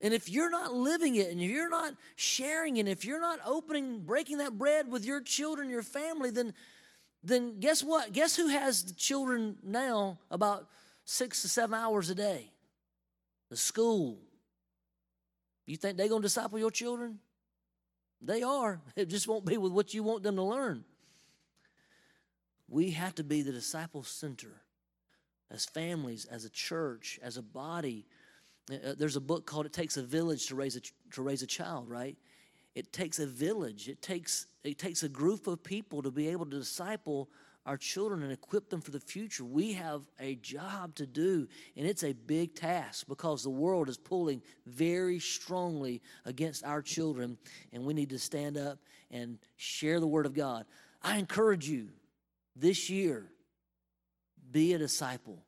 And if you're not living it and if you're not sharing it, if you're not opening, breaking that bread with your children, your family, then then guess what? Guess who has the children now about six to seven hours a day? The school. You think they're going to disciple your children? They are. It just won't be with what you want them to learn. We have to be the disciple center as families, as a church, as a body. Uh, There's a book called "It Takes a Village to Raise a to Raise a Child." Right? It takes a village. It takes it takes a group of people to be able to disciple our children and equip them for the future. We have a job to do, and it's a big task because the world is pulling very strongly against our children, and we need to stand up and share the word of God. I encourage you this year be a disciple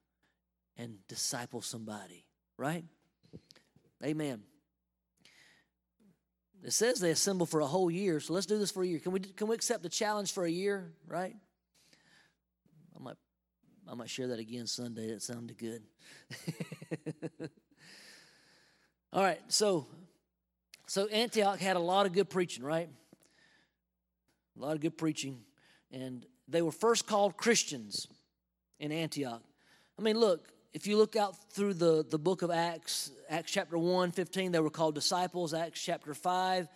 and disciple somebody, right? Amen. It says they assemble for a whole year, so let's do this for a year. Can we can we accept the challenge for a year, right? I might I might share that again Sunday. That sounded good. All right, so so Antioch had a lot of good preaching, right? A lot of good preaching, and they were first called Christians in Antioch. I mean, look, if you look out through the, the book of Acts, Acts chapter 1, 15, they were called disciples. Acts chapter 5,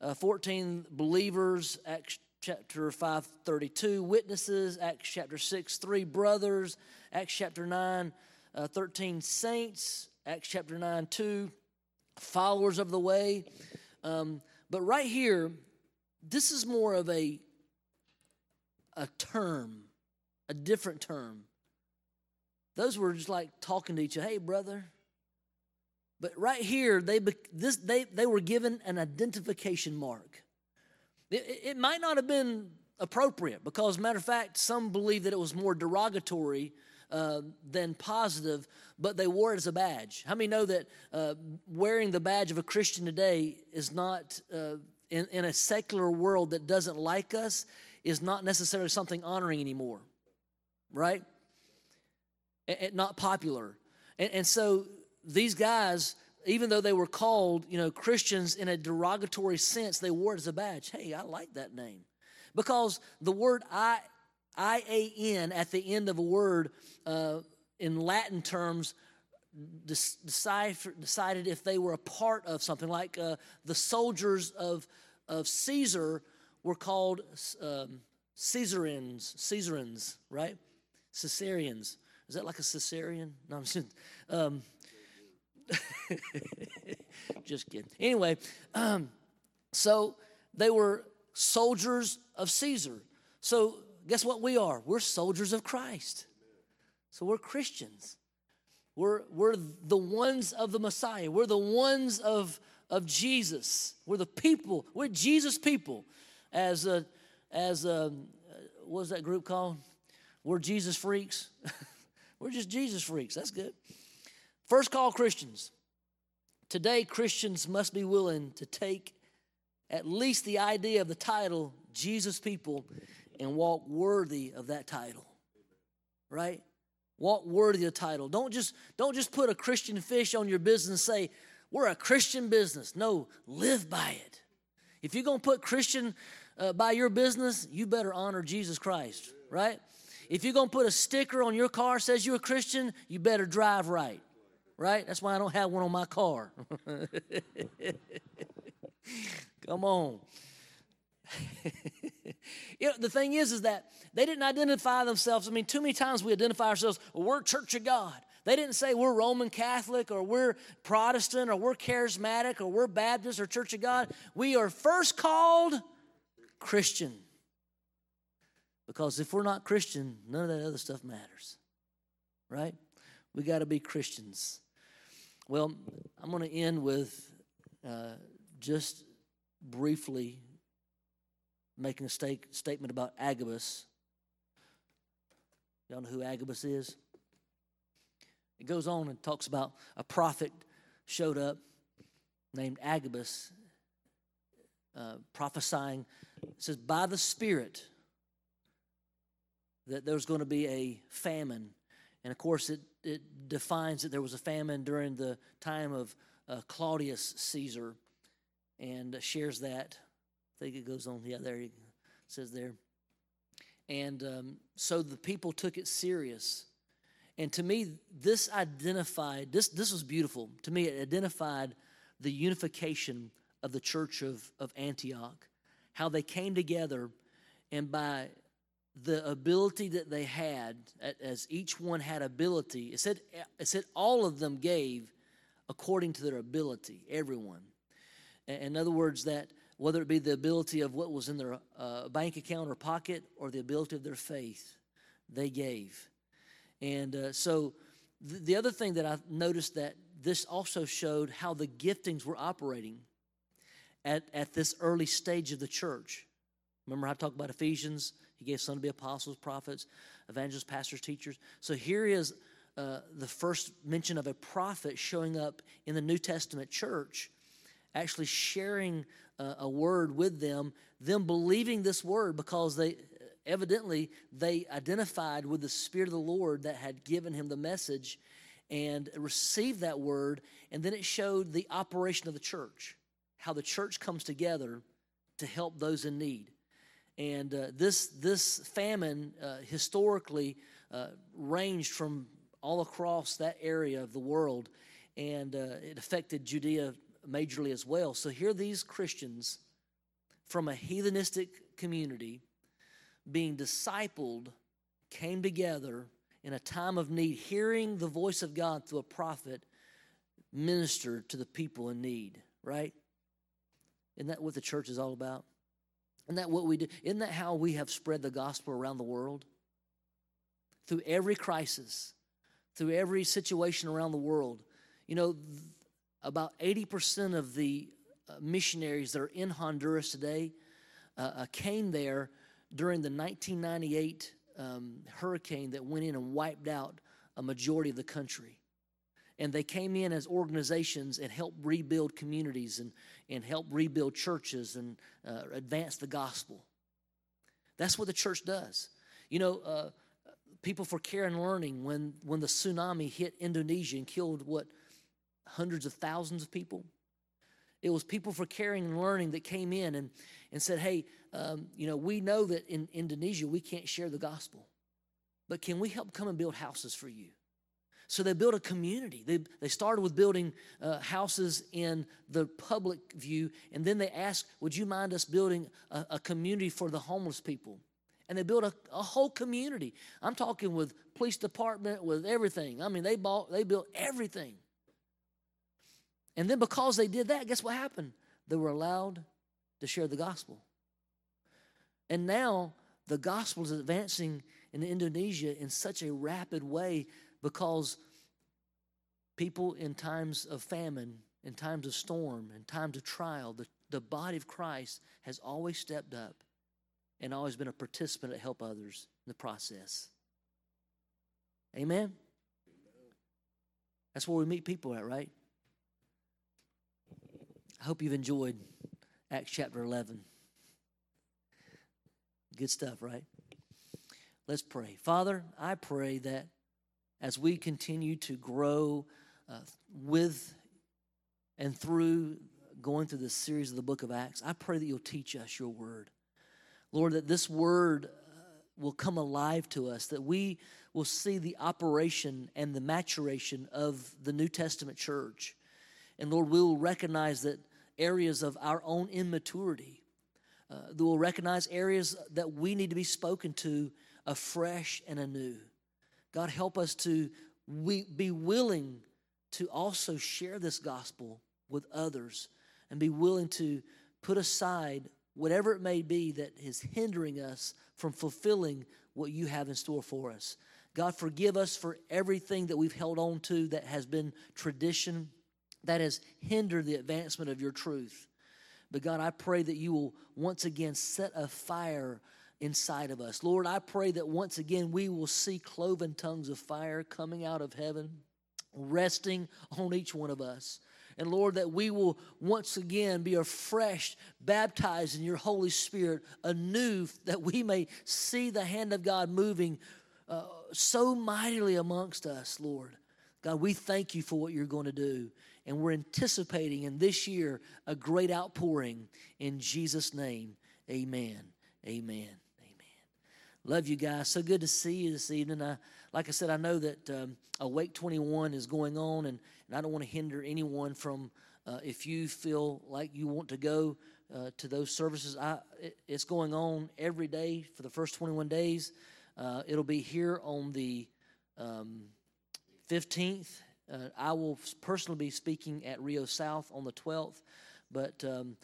uh, 14, believers. Acts chapter 5, 32, witnesses. Acts chapter 6, 3, brothers. Acts chapter 9, uh, 13, saints. Acts chapter 9, 2, followers of the way. Um, but right here, this is more of a, a term, a different term. Those were just like talking to each other. Hey, brother. But right here, they this they they were given an identification mark. It, it- might not have been appropriate because, matter of fact, some believe that it was more derogatory uh, than positive, but they wore it as a badge. How many know that uh, wearing the badge of a Christian today is not uh, in, in a secular world that doesn't like us is not necessarily something honoring anymore, right? and, and not popular. And, and so these guys, even though they were called, you know, Christians in a derogatory sense, they wore it as a badge. Hey, I like that name. Because the word I, I-A-N at the end of a word uh, in Latin terms decipher, decided if they were a part of something. Like uh, the soldiers of, of Caesar were called um, Caesarians, right? Caesarians. Is that like a Caesarian? No, I'm just, um, just kidding. Anyway, um, so they were soldiers of Caesar. So guess what we are? We're soldiers of Christ. So we're Christians. We're, we're the ones of the Messiah. We're the ones of, of Jesus. We're the people. We're Jesus people. As a, as a, uh, what was that group called? We're Jesus freaks. we're just Jesus freaks. That's good. First call Christians. Today, Christians must be willing to take at least the idea of the title, Jesus People, and walk worthy of that title. Right? Walk worthy of the title. Don't just, don't just put a Christian fish on your business and say, we're a Christian business. No, live by it. If you're to put Christian uh, by your business, you better honor Jesus Christ, right? If you're to put a sticker on your car says you're a Christian, you better drive right right? That's why I don't have one on my car. Come on. you know, the thing is, is that they didn't identify themselves. I mean, too many times we identify ourselves, well, we're Church of God. They didn't say we're Roman Catholic or we're Protestant or we're charismatic or we're Baptist or Church of God. We are first called Christian. Because if we're not Christian, none of that other stuff matters. Right? We got to be Christians. Well, I'm going to end with uh, just briefly making a sta- statement about Agabus. Y'all know who Agabus is? It goes on and talks about a prophet showed up named Agabus uh, prophesying. It says, by the Spirit, that there's going to be a famine. And of course, it it defines that there was a famine during the time of uh, Claudius Caesar and shares that. I think it goes on. Yeah, there it says there. And um, so the people took it serious. And to me, this identified, this, this was beautiful. To me, it identified the unification of the church of, of Antioch, how they came together, and by the ability that they had, as each one had ability, it said, it said all of them gave according to their ability, everyone. In other words, that whether it be the ability of what was in their uh, bank account or pocket or the ability of their faith, they gave. And uh, so th- the other thing that I noticed that this also showed how the giftings were operating at, at this early stage of the church. Remember I talked about Ephesians? He gave some to be apostles, prophets, evangelists, pastors, teachers. So here is uh, the first mention of a prophet showing up in the New Testament church, actually sharing uh, a word with them, them believing this word because they evidently they identified with the Spirit of the Lord that had given him the message and received that word. And then it showed the operation of the church, how the church comes together to help those in need. And uh, this, this famine uh, historically uh, ranged from all across that area of the world, and uh, it affected Judea majorly as well. So here these Christians from a heathenistic community being discipled came together in a time of need, hearing the voice of God through a prophet minister to the people in need, right? Isn't that what the church is all about? Isn't that what we do? Isn't that how we have spread the gospel around the world? Through every crisis, through every situation around the world. You know, about 80% of the uh, missionaries that are in Honduras today uh, uh, came there during the 1998 um, hurricane that went in and wiped out a majority of the country and they came in as organizations and helped rebuild communities and, and help rebuild churches and uh, advance the gospel. That's what the church does. You know, uh, people for care and learning, when, when the tsunami hit Indonesia and killed, what, hundreds of thousands of people? It was people for caring and learning that came in and, and said, hey, um, you know, we know that in Indonesia we can't share the gospel, but can we help come and build houses for you? So they built a community. They, they started with building uh, houses in the public view, and then they asked, Would you mind us building a, a community for the homeless people? And they built a, a, whole community. I'm talking with police department, with everything. I mean, they bought, they built everything. And then because they did that, guess what happened? They were allowed to share the gospel. And now the gospel is advancing in Indonesia in such a rapid way because people in times of famine, in times of storm, in times of trial, the, the body of Christ has always stepped up and always been a participant to help others in the process. Amen? That's where we meet people at, right? I hope you've enjoyed Acts chapter 11. Good stuff, right? Let's pray. Father, I pray that as we continue to grow uh, with and through going through this series of the book of Acts, I pray that you'll teach us your word. Lord, that this word uh, will come alive to us, that we will see the operation and the maturation of the New Testament church. And Lord, we will recognize that areas of our own immaturity, uh, that we'll recognize areas that we need to be spoken to afresh and anew. God, help us to be willing to also share this gospel with others and be willing to put aside whatever it may be that is hindering us from fulfilling what you have in store for us. God, forgive us for everything that we've held on to that has been tradition, that has hindered the advancement of your truth. But God, I pray that you will once again set a fire inside of us. Lord, I pray that once again we will see cloven tongues of fire coming out of heaven, resting on each one of us. And Lord, that we will once again be afresh, baptized in your Holy Spirit anew, that we may see the hand of God moving uh, so mightily amongst us, Lord. God, we thank you for what you're going to do. And we're anticipating in this year a great outpouring. In Jesus' name, amen. Amen. Love you guys. So good to see you this evening. I, like I said, I know that um, Awake 21 is going on, and, and I don't want to hinder anyone from, uh, if you feel like you want to go uh, to those services, I, it, it's going on every day for the first 21 days. Uh, it'll be here on the um, 15th. Uh, I will personally be speaking at Rio South on the 12th, but um,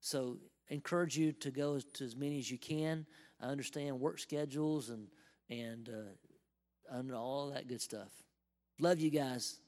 so encourage you to go to as many as you can. I understand work schedules and and uh, and all that good stuff. Love you guys.